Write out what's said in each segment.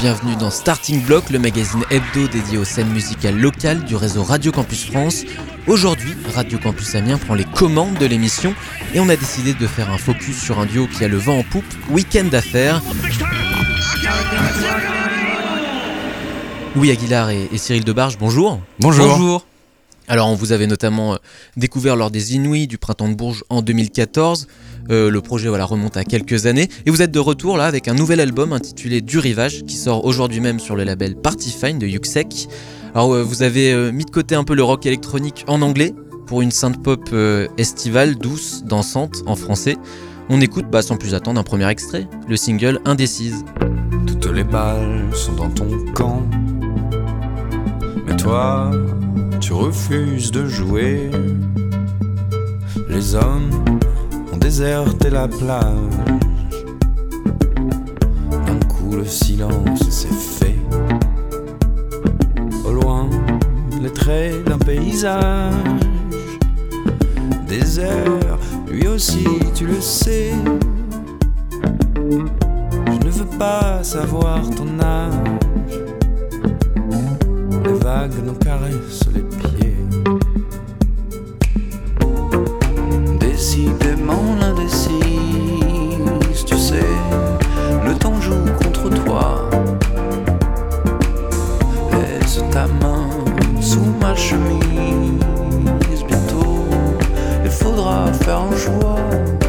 bienvenue dans Starting Block, le magazine hebdo dédié aux scènes musicales locales du réseau Radio Campus France. Aujourd'hui, Radio Campus Amiens prend les commandes de l'émission et on a décidé de faire un focus sur un duo qui a le vent en poupe, Week-end d'affaires. Louis Aguilar et, et Cyril Debarge, bonjour. Bonjour. Bonjour. Alors, on vous avait notamment euh, découvert lors des Inouïs du Printemps de Bourges en 2014. Euh, le projet remonte à quelques années. Et vous êtes de retour là avec un nouvel album intitulé Du Rivage qui sort aujourd'hui même sur le label Party Fine de Yuxek. Alors, euh, vous avez mis de côté un peu le rock électronique en anglais pour une synth pop estivale, douce, dansante en français. On écoute bah, sans plus attendre un premier extrait, le single Indécise. Toutes les balles sont dans ton camp. Mais toi, tu refuses de jouer. Les hommes ont déserté la plage. D'un coup, le silence s'est fait. Au loin, les traits d'un paysage. Désert, lui aussi, tu le sais. Je ne veux pas savoir ton âge. Vagues nous caressent les pieds. Décidément l'indécise, tu sais, le temps joue contre toi. Laisse ta main sous ma chemise. Bientôt, il faudra faire un choix.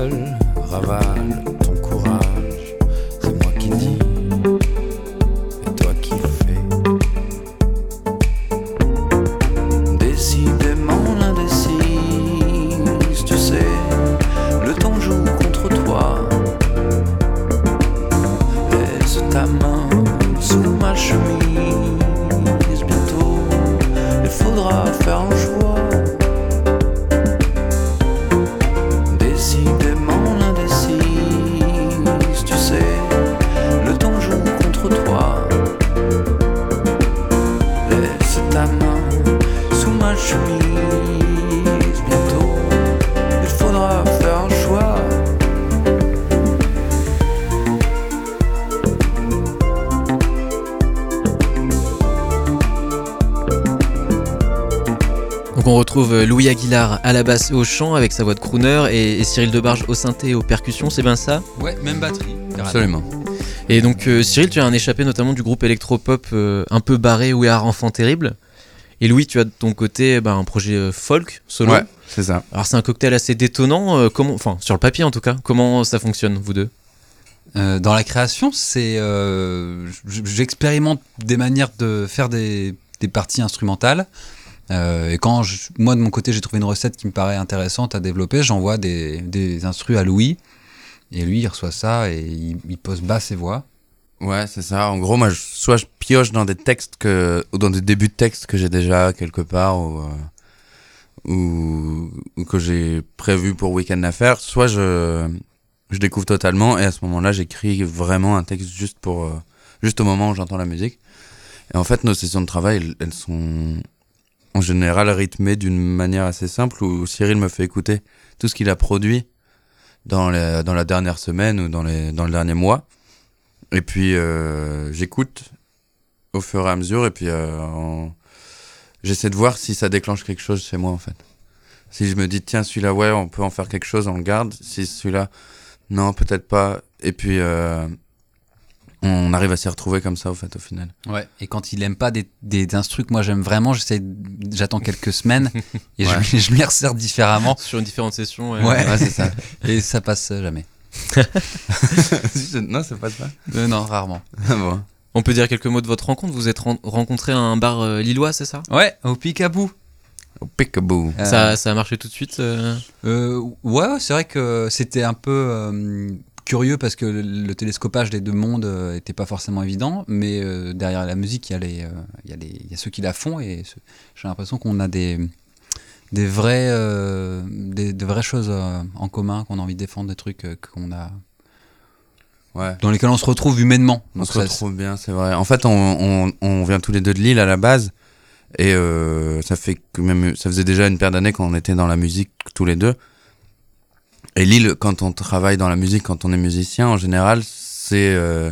Seul, Donc on retrouve euh, Louis Aguilar à la basse et au chant avec sa voix de crooner et, et Cyril Debarge au synthé et aux percussions, c'est bien ça? Ouais, même batterie. Absolument. Et donc euh, Cyril, tu as un échappé notamment du groupe électropop euh, un peu barré We Are Enfant Terrible. Et Louis, tu as de ton côté eh ben, un projet euh, folk solo. Ouais, c'est ça. Alors c'est un cocktail assez détonnant, euh, comment, enfin sur le papier en tout cas. Comment ça fonctionne vous deux? Euh, dans la création, c'est euh, j'expérimente des manières de faire des, des parties instrumentales. Euh, et quand je- moi de mon côté j'ai trouvé une recette qui me paraît intéressante à développer, j'envoie des, des instrus à Louis. Et lui il reçoit ça et il, pose basse et voix. Ouais, c'est ça. En gros, moi, je- soit je pioche dans des textes que, ou dans des débuts de textes que j'ai déjà quelque part ou, euh, ou, ou que j'ai prévu pour Week-end d'affaires, soit je, je découvre totalement et à ce moment-là, j'écris vraiment un texte juste pour, euh, juste au moment où j'entends la musique. Et en fait, nos sessions de travail, elles sont en général rythmées d'une manière assez simple où Cyril me fait écouter tout ce qu'il a produit dans, la dernière semaine ou dans, le dernier mois. Et puis euh, j'écoute au fur et à mesure et puis euh, j'essaie de voir si ça déclenche quelque chose chez moi en fait. Si je me dis tiens celui-là ouais on peut en faire quelque chose on le garde. Si celui-là non peut-être pas. Et puis euh, on arrive à s'y retrouver comme ça, au fait, au final. Ouais. Et quand il aime pas des, des instrus que moi j'aime vraiment, j'essaie, j'attends quelques semaines et Ouais. je, je m'y resserre différemment. Sur une différentes sessions. ouais. Ouais, Ouais, c'est ça. Et ça passe jamais. non, c'est pas ça. Euh, non, rarement. Ah bon. On peut dire quelques mots de votre rencontre. Vous êtes ren- rencontré à un bar euh, lillois, c'est ça? Ouais, au Picaboo. Au peekaboo. Euh, ça, ça a marché tout de suite. euh, Euh, ouais, ouais, c'est vrai que c'était un peu euh, curieux parce que le, le télescopage des deux mondes euh, était pas forcément évident, mais euh, derrière la musique, il y, a les, euh, il y, a les- il y a ceux qui la font et j'ai l'impression qu'on a des, des, vrais, euh, des, de vraies choses euh, en commun, qu'on a envie de défendre, des trucs euh, qu'on a, Ouais. dans lesquels on se retrouve humainement. On Donc se retrouve bien, c'est vrai. En fait, on, on, on vient tous les deux de Lille à la base. Et euh, ça fait que même ça faisait déjà une paire d'années qu'on était dans la musique tous les deux. Et Lille, quand on travaille dans la musique, quand on est musicien, en général, c'est euh,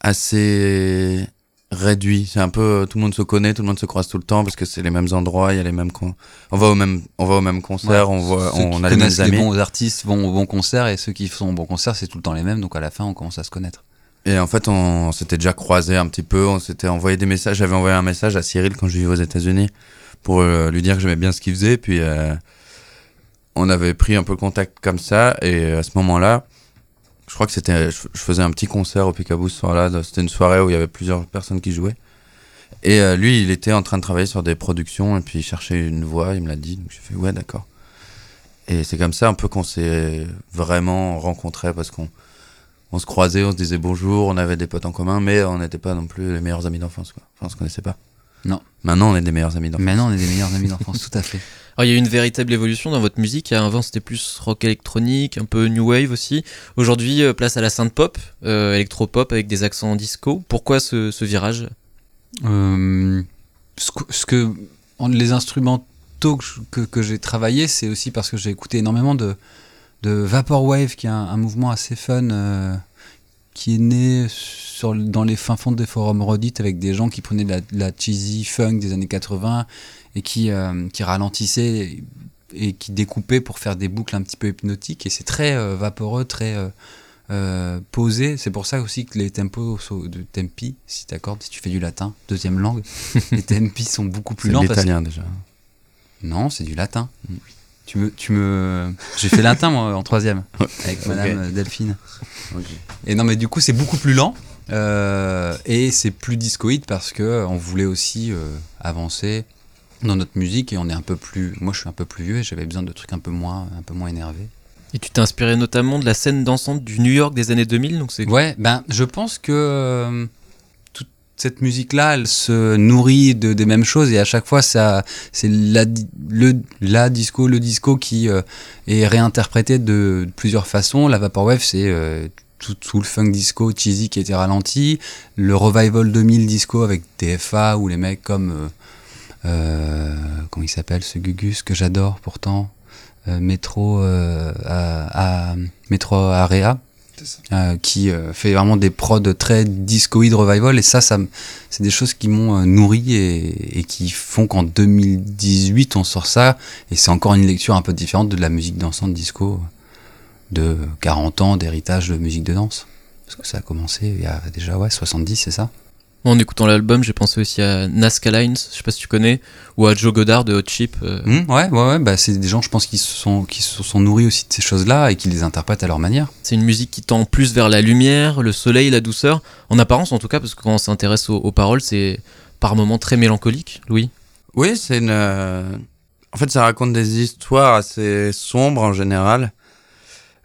assez réduit. C'est un peu tout le monde se connaît, tout le monde se croise tout le temps parce que c'est les mêmes endroits, il y a les mêmes con- on va au même on va au même concert, Ouais. on voit Ceux on qui a les mêmes connaissent les amis. bons artistes vont au bon concert et ceux qui font au bon concert, c'est tout le temps les mêmes. Donc à la fin, on commence à se connaître. Et en fait, on, s'était déjà croisé un petit peu, on s'était envoyé des messages. J'avais envoyé un message à Cyril quand je vivais aux États-Unis pour euh, lui dire que j'aimais bien ce qu'il faisait. Puis euh, on avait pris un peu contact comme ça. Et à ce moment-là, je crois que c'était, je, je faisais un petit concert au Picaboo ce soir-là. C'était une soirée où il y avait plusieurs personnes qui jouaient. Et euh, lui, il était en train de travailler sur des productions et puis il cherchait une voix. Il me l'a dit. Donc j'ai fait ouais, d'accord. Et c'est comme ça un peu qu'on s'est vraiment rencontrés parce qu'on on se croisait, on se disait bonjour, on avait des potes en commun, mais on n'était pas non plus les meilleurs amis d'enfance. Quoi. Enfin, on se connaissait pas. Non. Maintenant, on est des meilleurs amis d'enfance. Maintenant, on est des meilleurs amis d'enfance, tout à fait. Alors, il y a une véritable évolution dans votre musique. Avant, c'était plus rock électronique, un peu new wave aussi. Aujourd'hui, euh, place à la synth pop, euh, électropop avec des accents disco. Pourquoi ce, virage? Euh, ce que, les instrumentaux que, que, j'ai travaillé, c'est aussi parce que j'ai écouté énormément de, de Vaporwave, qui est un, mouvement assez fun, qui est né dans les fins fonds des forums Reddit avec des gens qui prenaient de la cheesy funk des années 80 et qui, euh, qui ralentissaient et qui découpaient pour faire des boucles un petit peu hypnotiques. Et c'est très euh, vaporeux, très euh, euh, posé. C'est pour ça aussi que les tempos sont- de tempi, si t'accordes, si tu fais du latin, deuxième langue, les tempi sont beaucoup plus C'est lents. parce- l'italien déjà. Non, c'est du latin. Tu me, tu me, j'ai fait latin moi en troisième avec Madame Delphine. Et non, mais du coup, c'est beaucoup plus lent euh, et c'est plus discoïde parce que on voulait aussi euh, avancer dans notre musique et on est un peu plus. Moi, je suis un peu plus vieux et j'avais besoin de trucs un peu moins, un peu moins énervés. Et tu t'es inspiré notamment de la scène dansante du New York des années 2000. Donc c'est Ouais, ben, je pense que euh, toute cette musique-là, elle se nourrit de, des mêmes choses et à chaque fois, ça, c'est la, le, la disco, le disco qui euh, est réinterprété de, plusieurs façons. La Vaporwave, c'est euh, tout, tout le funk disco cheesy qui était ralenti. Le revival 2000 disco avec TFA ou les mecs comme. Euh, comment il s'appelle ce Gugus que j'adore pourtant. Euh, Métro euh, à, à- Métro Area. Euh, qui euh, fait vraiment des prods très discoïde revival. Et ça, ça c'est des choses qui m'ont euh, nourri et, et qui font qu'en 2018 on sort ça. Et c'est encore une lecture un peu différente de la musique dansante disco de 40 ans d'héritage de musique de danse. Parce que ça a commencé il y a déjà ouais 70 c'est ça? En écoutant l'album, j'ai pensé aussi à Nazca Lines, je sais pas si tu connais, ou à Joe Goddard de Hot Chip. euh, Mmh, ouais ouais ouais bah c'est des gens je pense qui se sont qui se sont nourris aussi de ces choses là et qui les interprètent à leur manière C'est une musique qui tend plus vers la lumière, le soleil, la douceur, en apparence en tout cas, parce que quand on s'intéresse aux, aux paroles, c'est par moments très mélancolique, Louis. Oui, c'est une. euh, En fait, ça raconte des histoires assez sombres en général.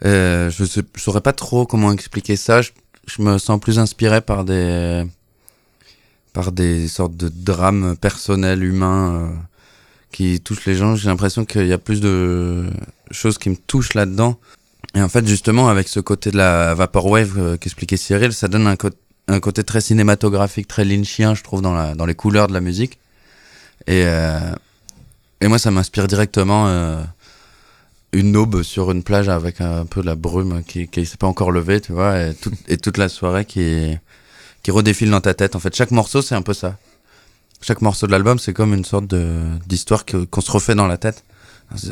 Euh, je, sais, je saurais pas trop comment expliquer ça. Je, je me sens plus inspiré par des par des sortes de drames personnels humains euh, qui touchent les gens. J'ai l'impression qu'il y a plus de choses qui me touchent là-dedans. Et en fait, justement, avec ce côté de la vaporwave euh, qu'expliquait Cyril, ça donne un, côté très cinématographique, très lynchien, je trouve, dans, les couleurs de la musique. Et, euh, moi, ça m'inspire directement euh, une aube sur une plage avec un peu de la brume qui qui s'est pas encore levée, tu vois, et, et toute la soirée qui, qui redéfile dans ta tête. En fait, chaque morceau, c'est un peu ça. Chaque morceau de l'album, c'est comme une sorte d'histoire qu'on se refait dans la tête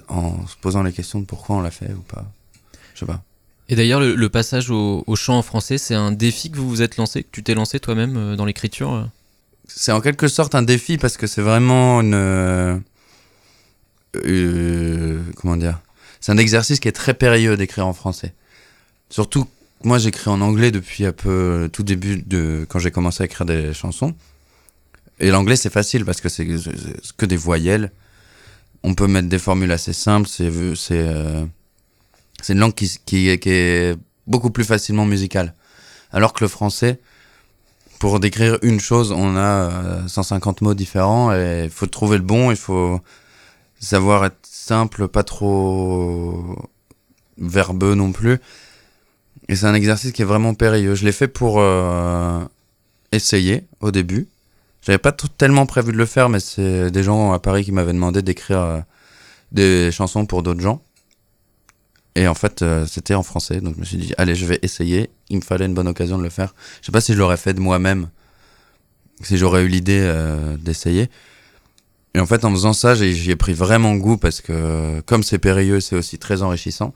en se- posant les questions de pourquoi on l'a fait ou pas. Je sais pas. Et d'ailleurs, le, le passage au, au chant en français, c'est un défi que vous vous êtes lancé, que tu t'es lancé toi-même euh, dans l'écriture euh C'est en quelque sorte un défi parce que c'est vraiment une. euh, euh, comment dire? C'est un exercice qui est très périlleux d'écrire en français. Surtout, moi j'écris en anglais depuis un peu euh, tout début de quand j'ai commencé à écrire des chansons. Et l'anglais c'est facile parce que c'est que des voyelles. On peut mettre des formules assez simples. C'est euh, une langue qui, qui, est- beaucoup plus facilement musicale. Alors que le français, pour décrire une chose, on a euh, 150 mots différents et il faut trouver le bon, il faut savoir être simple, pas trop verbeux non plus. Et c'est un exercice qui est vraiment périlleux. Je l'ai fait pour euh, essayer au début. J'avais pas tellement prévu de le faire, mais c'est des gens à Paris qui m'avaient demandé d'écrire euh, des chansons pour d'autres gens. Et en fait, euh, c'était en français, donc je me suis dit, allez, je vais essayer. Il me fallait une bonne occasion de le faire. Je sais pas si je l'aurais fait de moi-même, si j'aurais eu l'idée d'essayer. Et en fait, en faisant ça, j'y ai pris vraiment goût parce que, comme c'est périlleux, c'est aussi très enrichissant.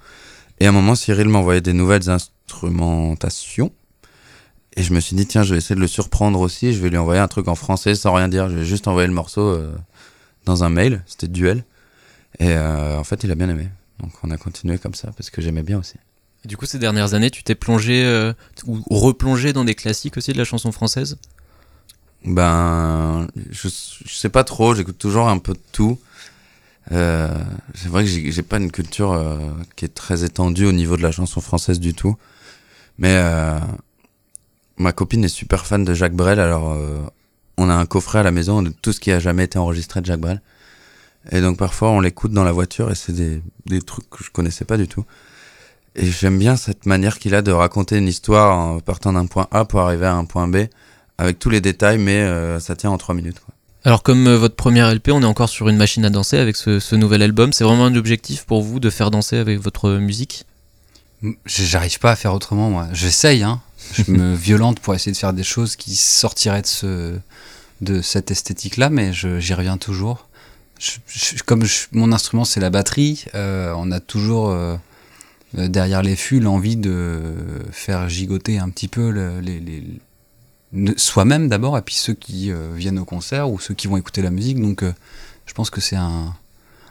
Et à un moment, Cyril m'envoyait des nouvelles instrumentations. Et je me suis dit, tiens, je vais essayer de le surprendre aussi. Je vais lui envoyer un truc en français sans rien dire. Je vais juste envoyer le morceau euh, dans un mail. C'était duel. Et euh, en fait, il a bien aimé. Donc on a continué comme ça parce que j'aimais bien aussi. Et Du coup, ces dernières années, tu t'es plongé euh, ou replongé dans des classiques aussi de la chanson française? Ben, je, je sais pas trop, j'écoute toujours un peu de tout. C'est vrai que j'ai pas une culture qui est très étendue au niveau de la chanson française du tout. Mais euh, ma copine est super fan de Jacques Brel, alors euh, on a un coffret à la maison de tout ce qui a jamais été enregistré de Jacques Brel. Et donc parfois on l'écoute dans la voiture et c'est des, des trucs que je connaissais pas du tout. Et j'aime bien cette manière qu'il a de raconter une histoire en partant d'un point A pour arriver à un point B avec tous les détails, mais euh, ça tient en trois minutes. Alors comme votre première LP, on est encore sur une machine à danser avec ce, ce nouvel album. C'est vraiment un objectif pour vous de faire danser avec votre musique? J'arrive pas à faire autrement, moi. J'essaye, hein. Je me violente pour essayer de faire des choses qui sortiraient de, ce, de cette esthétique-là, mais j'y reviens toujours. Je- je- comme je- mon instrument, c'est la batterie, euh, on a toujours euh, derrière les fûts l'envie de faire gigoter un petit peu le- les, les- soi-même d'abord, et puis ceux qui euh, viennent au concert ou ceux qui vont écouter la musique. Donc, je pense que c'est un,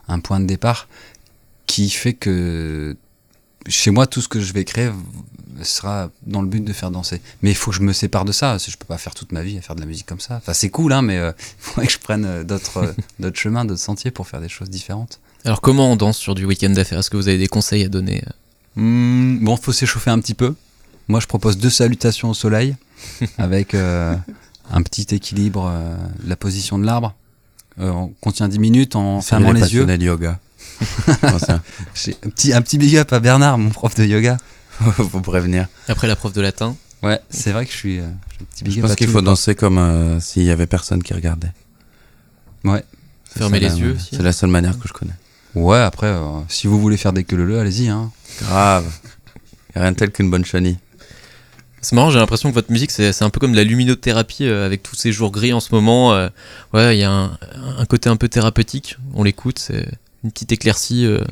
un point de départ qui fait que chez moi, tout ce que je vais créer sera dans le but de faire danser. Mais il faut que je me sépare de ça. parce que Je peux pas faire toute ma vie à faire de la musique comme ça. Enfin, c'est cool, hein, mais euh, il faudrait que je prenne euh, d'autres euh, d'autres chemins, d'autres sentiers pour faire des choses différentes. Alors comment on danse sur du week-end d'affaires? Est-ce que vous avez des conseils à donner Hmm, bon, faut s'échauffer un petit peu. Moi, je propose deux salutations au soleil avec euh, un petit équilibre, euh, la position de l'arbre. Euh, on contient 10 minutes en fermant les yeux. yoga. Un petit, un petit big up à Bernard, mon prof de yoga. Faut prévenir. Après la prof de latin Ouais, c'est vrai que je suis. euh, j'ai un petit big Je up pense à qu'il faut danser comme euh, s'il y avait personne qui regardait. Ouais. C'est Fermer ça, les la- yeux aussi. C'est la seule manière que je connais. Ouais, après, euh, si vous voulez faire des queue allez-y. Hein. Grave. Y a rien de tel qu'une bonne chenille. C'est marrant, j'ai l'impression que votre musique, c'est c'est un peu comme de la luminothérapie euh, avec tous ces jours gris en ce moment. euh, ouais, il y a un, un côté un peu thérapeutique. On l'écoute, c'est une petite éclaircie euh,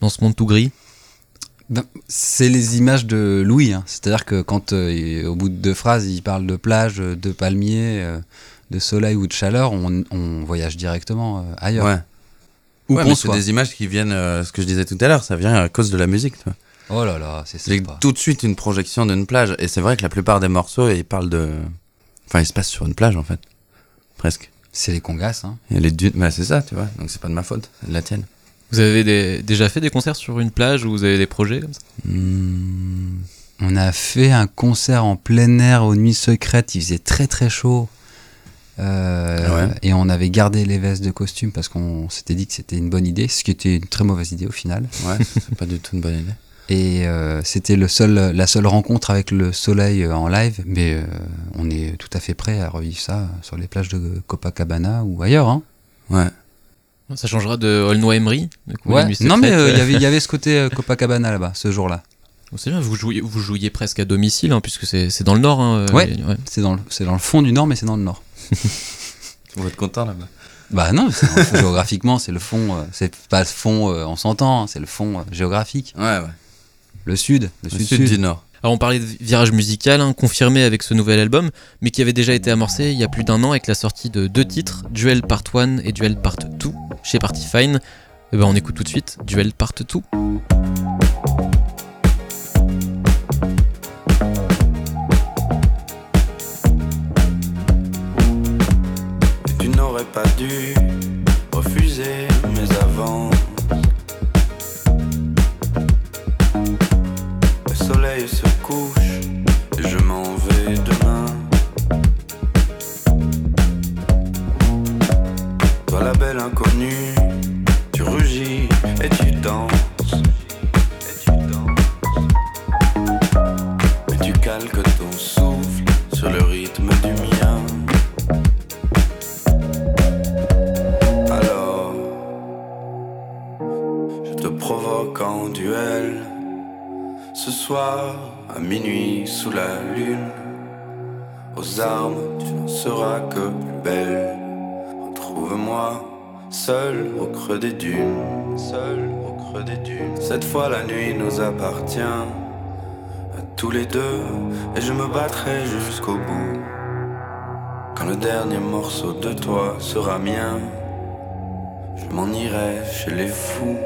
dans ce monde tout gris. Ben, c'est les images de Louis. hein. C'est-à-dire que quand, euh, au bout de deux phrases, il parle de plage, de palmiers, euh, de soleil ou de chaleur, on, on voyage directement euh, ailleurs. Ouais. Où Ouais, soit. des images qui viennent, euh, ce que je disais tout à l'heure, ça vient à cause de la musique. Oh là là, c'est C'est sympa. tout de suite une projection d'une plage. Et c'est vrai que la plupart des morceaux, ils parlent de. Enfin, ils se passent sur une plage en fait. Presque. C'est les congasses. Hein. Et les dunes, bah, c'est ça, tu vois. Donc c'est pas de ma faute, c'est de la tienne. Vous avez des- déjà fait des concerts sur une plage ou vous avez des projets comme ça? Hmm. On a fait un concert en plein air aux nuits secrètes. Il faisait très très chaud. Euh, Ouais? Et on avait gardé les vestes de costume parce qu'on s'était dit que c'était une bonne idée, ce qui était une très mauvaise idée au final. Ouais, c'est pas du tout une bonne idée. Et euh, c'était le seul, la seule rencontre avec le soleil euh, en live, mais euh, on est tout à fait prêt à revivre ça sur les plages de Copacabana ou ailleurs. Hein. Ouais. Ça changera de Aulnoy Emery Ouais. Non mais euh, il y avait- il y avait ce côté Copacabana là-bas, ce jour-là. C'est bien, vous jouiez, vous jouiez presque à domicile, hein, puisque c'est dans le nord. hein, Ouais. C'est dans, le- c'est dans le fond du nord, mais c'est dans le nord. On va être content là-bas? Bah non, géographiquement, c'est le fond, c'est pas le fond, on s'entend, c'est le fond géographique. Ouais, ouais. Le sud, le Le sud, sud sud. du nord. Alors on parlait de virage musical, hein, confirmé avec ce nouvel album, mais qui avait déjà été amorcé il y a plus d'un an avec la sortie de deux titres, Duel Part 1 et Duel Part 2 chez Party Fine. Eh ben, on écoute tout de suite Duel Part 2. Aux armes, tu n'en seras que plus belle. Retrouve-moi, seul au creux des dunes. Seul au creux des dunes. Cette fois, la nuit nous appartient. À tous les deux, et je me battrai jusqu'au bout. Quand le dernier morceau de toi sera mien, je m'en irai chez les fous.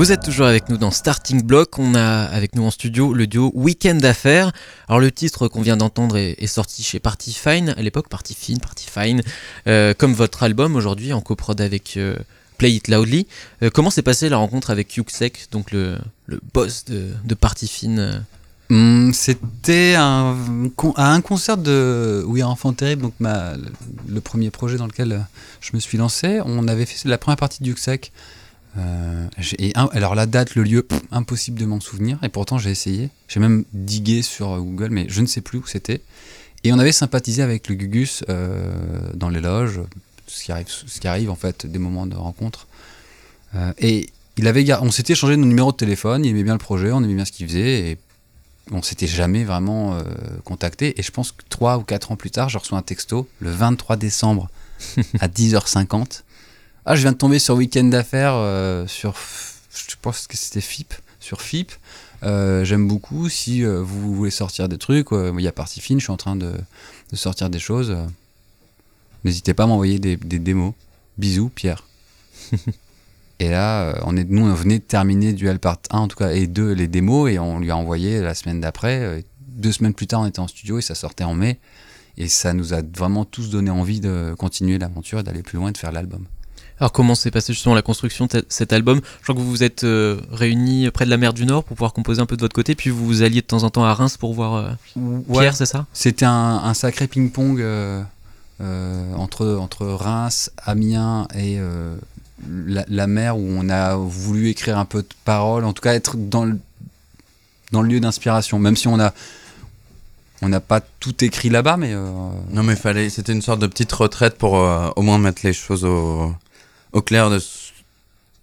Vous êtes toujours avec nous dans Starting Block. On a avec nous en studio le duo Weekend Affaires. Alors le titre qu'on vient d'entendre est, sorti chez Party Fine à l'époque, Party Fine, Party Fine, euh, comme votre album aujourd'hui en coprod avec euh, Play It Loudly. Euh, comment s'est passée la rencontre avec Yuksek, donc le, boss de, de Party Fine Hum, C'était un, à un concert de Oui, Enfant Terrible, donc le premier projet dans lequel je me suis lancé. On avait fait la première partie du Yuxek. Euh, j'ai- et un- alors la date, le lieu, pff, impossible de m'en souvenir. Et pourtant j'ai essayé. J'ai même digué sur euh, Google, mais je ne sais plus où c'était. Et on avait sympathisé avec le Gugus euh, dans les loges, ce qui arrive, ce qui arrive en fait des moments de rencontre. Euh, et il avait, on s'était échangé nos numéros de téléphone. Il aimait bien le projet, on aimait bien ce qu'il faisait. Et on s'était jamais vraiment contacté. Et je pense que trois ou quatre ans plus tard, je reçois un texto le 23 décembre à 10h50. Ah, je viens de tomber sur Weekend d'affaires, euh, sur, je pense que c'était FIP, sur FIP. Euh, J'aime beaucoup. Si euh, vous voulez sortir des trucs, il y a Partie Fine, je suis en train de, de sortir des choses. N'hésitez pas à m'envoyer des, des démos. Bisous, Pierre. et là, on est, nous, on venait de terminer Duel Part 1, en tout cas, et 2, les démos, et on lui a envoyé la semaine d'après. deux semaines plus tard, on était en studio et ça sortait en mai. Et ça nous a vraiment tous donné envie de continuer l'aventure et d'aller plus loin et de faire l'album. Alors comment s'est passée justement la construction de cet album? Je crois que vous vous êtes euh, réunis près de la mer du Nord pour pouvoir composer un peu de votre côté, puis vous vous alliez de temps en temps à Reims pour voir euh, Pierre, c'est ça? C'était un, un sacré ping-pong euh, euh, entre, entre Reims, Amiens et euh, la, la mer où on a voulu écrire un peu de paroles, en tout cas être dans le, dans le lieu d'inspiration, même si on a on n'a pas tout écrit là-bas, mais euh, Non, mais fallait, c'était une sorte de petite retraite pour euh, au moins mettre les choses au, au clair de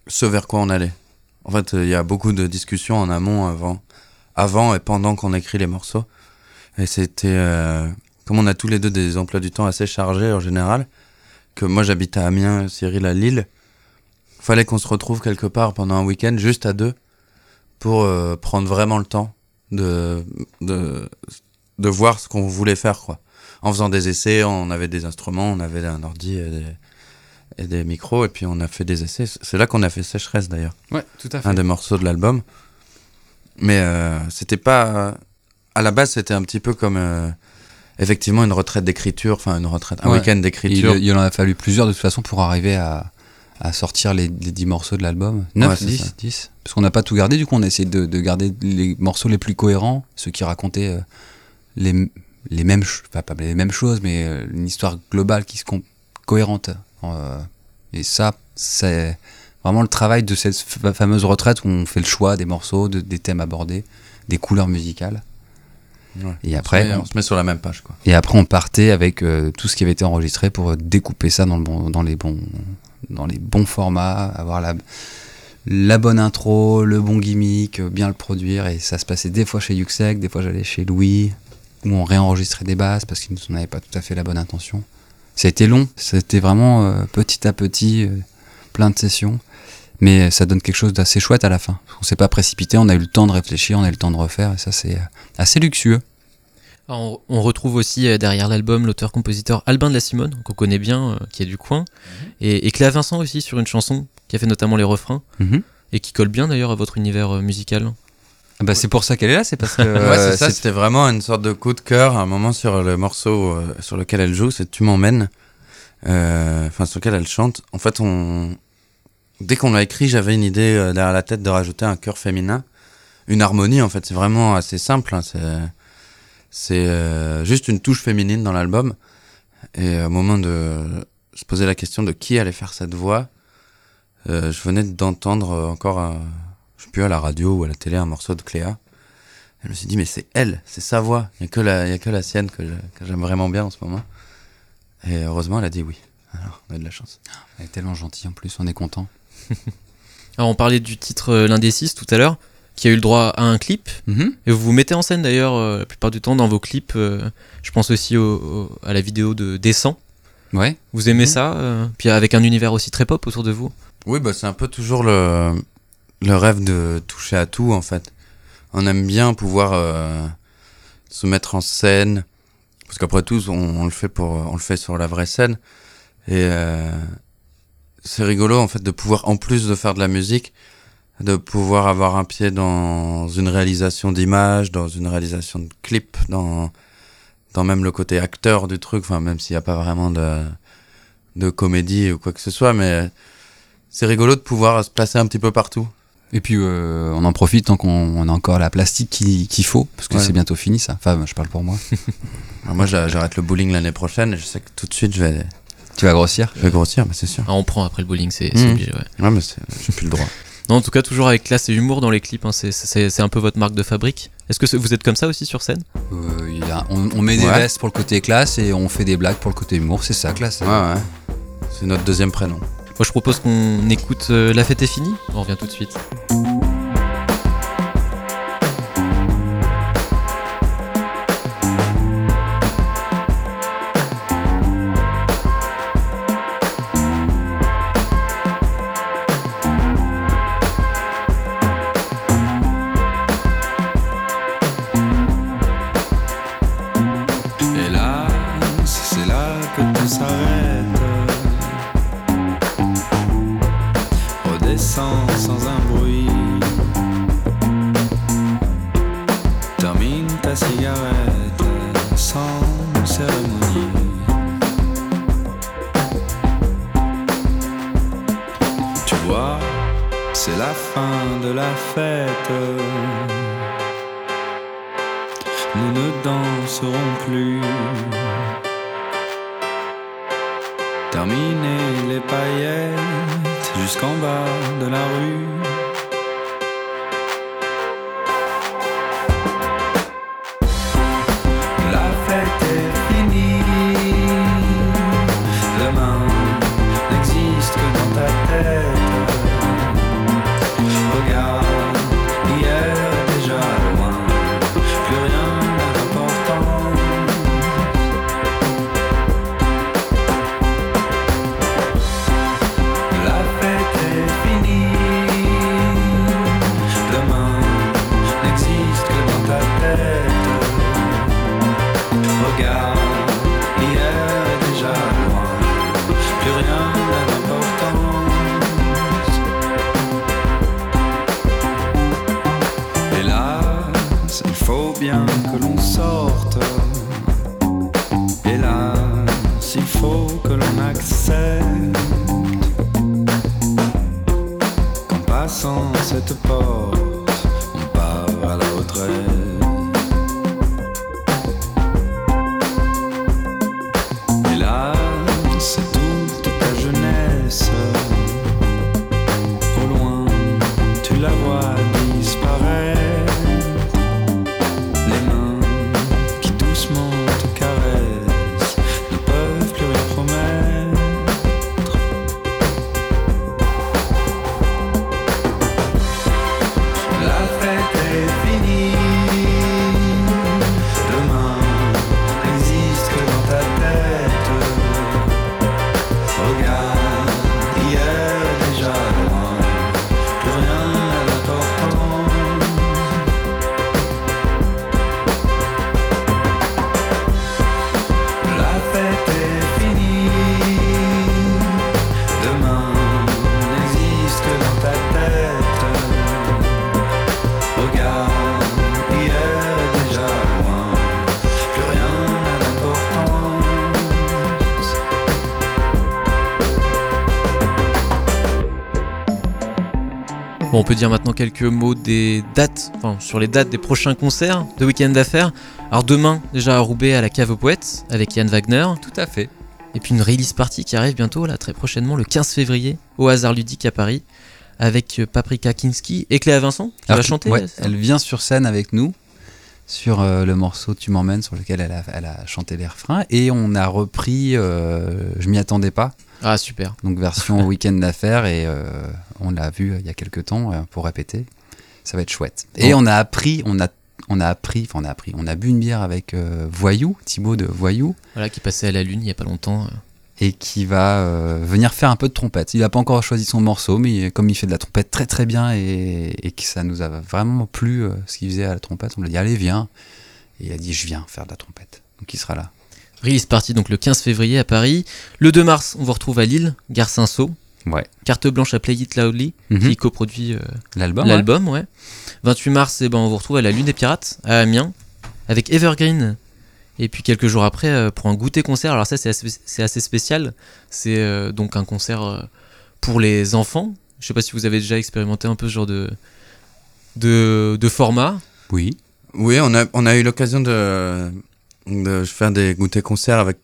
ce- vers quoi on allait. En fait, il y a beaucoup de discussions en amont avant, avant et pendant qu'on écrit les morceaux. Et c'était, euh, comme on a tous les deux des emplois du temps assez chargés en général, que moi j'habite à Amiens, Cyril à Lille, fallait qu'on se retrouve quelque part pendant un week-end juste à deux pour euh, prendre vraiment le temps de, de, de voir ce qu'on voulait faire, quoi en faisant des essais, on avait des instruments, on avait un ordi et des micros, et puis on a fait des essais. C'est là qu'on a fait Sécheresse d'ailleurs, ouais, tout à un des morceaux de l'album. Mais euh, c'était pas. À la base, c'était un petit peu comme. euh, effectivement, une retraite d'écriture, enfin une retraite, un Ouais. week-end d'écriture. il en a fallu plusieurs de toute façon pour arriver à, à sortir les, les 10 morceaux de l'album. 9, Ouais, c'est 10, ça. 10. Parce qu'on n'a pas tout gardé, du coup on a essayé de, de garder les morceaux les plus cohérents, ceux qui racontaient euh, les, les, mêmes, enfin, pas les mêmes choses, mais euh, une histoire globale qui se cohérente. Euh, et ça, c'est vraiment le travail de cette fa- fameuse retraite où on fait le choix des morceaux, de- des thèmes abordés, des couleurs musicales. Ouais. Et On après, se met- on- on se met sur la même page, quoi. et après, on partait avec euh, tout ce qui avait été enregistré pour euh, découper ça dans, le bon, dans, les, bons, dans les bons formats, avoir la, la bonne intro, le bon gimmick, bien le produire. Et ça se passait des fois chez Yuxek, des fois j'allais chez Louis, où on réenregistrait des basses parce qu'ils n'avaient pas tout à fait la bonne intention. Ça a été long, c'était vraiment euh, petit à petit, euh, plein de sessions. Mais ça donne quelque chose d'assez chouette à la fin. On s'est pas précipité, on a eu le temps de réfléchir, on a eu le temps de refaire, et ça c'est euh, assez luxueux. Alors, on, retrouve aussi derrière l'album l'auteur-compositeur Albin de la Simone, qu'on connaît bien, qui est du coin, et, et Cléa Vincent aussi sur une chanson qui a fait notamment les refrains, Mhm. et qui colle bien d'ailleurs à votre univers musical. Ah Bah, c'est pour ça qu'elle est là, c'est parce que ouais, euh, c'est ça, c'était vraiment une sorte de coup de cœur à un moment sur le morceau euh, sur lequel elle joue, c'est Tu m'emmènes, euh, enfin sur lequel elle chante. En fait, on dès qu'on l'a écrit, j'avais une idée euh, derrière la tête de rajouter un chœur féminin, une harmonie. En fait, c'est vraiment assez simple. hein, c'est c'est euh, juste une touche féminine dans l'album. Et au moment de se poser la question de qui allait faire cette voix, euh, je venais d'entendre encore, un- je sais plus à la radio ou à la télé, un morceau de Cléa. Je me suis dit, mais c'est elle, c'est sa voix. Il n'y a, que la- y a que la sienne que j'aime vraiment bien en ce moment. Et heureusement, elle a dit oui. Alors, on a de la chance. elle est tellement gentille en plus, on est content. Alors on parlait du titre L'un des six tout à l'heure, qui a eu le droit à un clip, et vous vous mettez en scène d'ailleurs euh, la plupart du temps dans vos clips, euh, je pense aussi au- au- à la vidéo de Descend. Ouais. Vous aimez Mhm. ça euh, Puis avec un univers aussi très pop autour de vous Oui, bah, c'est un peu toujours le, le rêve de toucher à tout, en fait. On aime bien pouvoir euh, se mettre en scène, parce qu'après tout, on, le fait pour, on le fait sur la vraie scène. Et euh, c'est rigolo, en fait, de pouvoir, en plus de faire de la musique, de pouvoir avoir un pied dans une réalisation d'image, dans une réalisation de clip, dans, dans même le côté acteur du truc, enfin, même s'il n'y a pas vraiment de, de comédie ou quoi que ce soit, mais c'est rigolo de pouvoir se placer un petit peu partout. Et puis euh, on en profite tant qu'on on a encore la plastique qui- qu'il faut, parce que Ouais. c'est bientôt fini ça. Enfin, je parle pour moi. Moi, j'a- j'arrête le bowling l'année prochaine et je sais que tout de suite, je vais, tu vas grossir je vais grossir, mais c'est sûr. Ah, On prend après le bowling, c'est Mhm. obligé. Ouais. Ouais, mais c'est- j'ai plus le droit. Non, en tout cas, toujours avec classe et humour dans les clips, hein, c'est- un peu votre marque de fabrique. Est-ce que vous êtes comme ça aussi sur scène? Euh, il y a- on, on met des Ouais. vestes pour le côté classe et on fait des blagues pour le côté humour, c'est ça classe. Ouais, ouais. C'est notre deuxième prénom. Moi, je propose qu'on écoute euh, La fête est finie. On revient tout de suite. Terminer les paillettes jusqu'en bas de la rue. Bon, on peut dire maintenant quelques mots des dates, enfin sur les dates des prochains concerts de Week-end d'affaires. Alors demain, déjà à Roubaix à la Cave aux Poètes avec Yann Wagner. Tout à fait. Et puis une release party qui arrive bientôt, là très prochainement, le 15 février, au hasard ludique à Paris, avec euh, Paprika Kinski et Cléa Vincent qui va chanter. ouais, elle vient sur scène avec nous sur euh, le morceau Tu m'emmènes sur lequel elle a, elle a chanté les refrains et on a repris euh, Je m'y attendais pas Ah super. donc version week-end d'affaires et euh, on l'a vu euh, il y a quelques temps euh, pour répéter ça va être chouette et on a appris on a on a appris enfin on a appris on a bu une bière avec euh, Voyou Thibaut de Voyou Voilà, qui passait à la Lune il y a pas longtemps. et qui va euh, venir faire un peu de trompette. Il n'a pas encore choisi son morceau, mais comme il fait de la trompette très très bien et, et que ça nous a vraiment plu euh, ce qu'il faisait à la trompette, on lui a dit allez viens. Et il a dit je viens faire de la trompette. Donc il sera là. Release party donc le 15 février à Paris. Le 2 mars, on vous retrouve à Lille, Gare Saint-Saul. Ouais. Carte blanche à Play It Loudly, Mhm. qui coproduit euh, L'album. l'album, ouais. 28 mars, eh ben, on vous retrouve à la Lune des Pirates, à Amiens, avec Evergreen. Et puis quelques jours après, euh, pour un goûter concert, alors ça c'est assez, spécial, c'est euh, donc un concert euh, pour les enfants. Je sais pas si vous avez déjà expérimenté un peu ce genre de, de, de format. Oui. Oui, on a, on a eu l'occasion de, de faire des goûters concerts avec,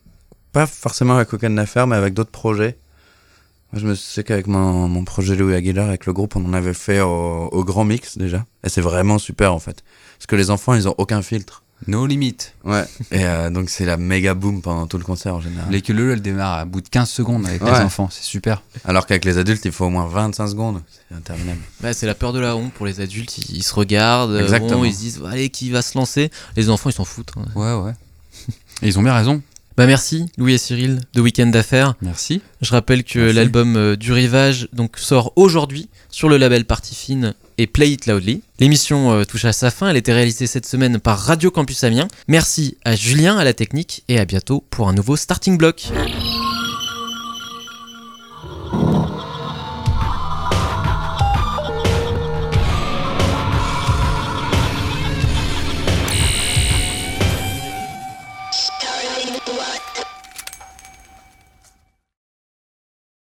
pas forcément avec Aucun d'affaires, mais avec d'autres projets. Je me sais qu'avec mon, mon projet Louis Aguilar, avec le groupe, on en avait fait au, au Grand Mix déjà. Et c'est vraiment super en fait. Parce que les enfants, ils ont aucun filtre. No limit. Ouais. Et euh, donc c'est la méga boom pendant tout le concert en général. Les queues elle démarre à bout de 15 secondes avec les Ouais. enfants. C'est super. Alors qu'avec les adultes, il faut au moins 25 secondes. C'est interminable. Bah, c'est la peur de la honte pour les adultes, ils, ils se regardent, Exactement. bon, ils se disent allez qui va se lancer? Les enfants ils s'en foutent. hein. Ouais, ouais. Et ils ont bien raison. Bah merci Louis et Cyril de Week-end d'affaires. Merci. Je rappelle que l'album euh, du Rivage donc sort aujourd'hui sur le label Party Fine et Play It Loudly. L'émission euh, touche à sa fin, elle était réalisée cette semaine par Radio Campus Amiens. Merci à Julien à la technique et à bientôt pour un nouveau Starting Block.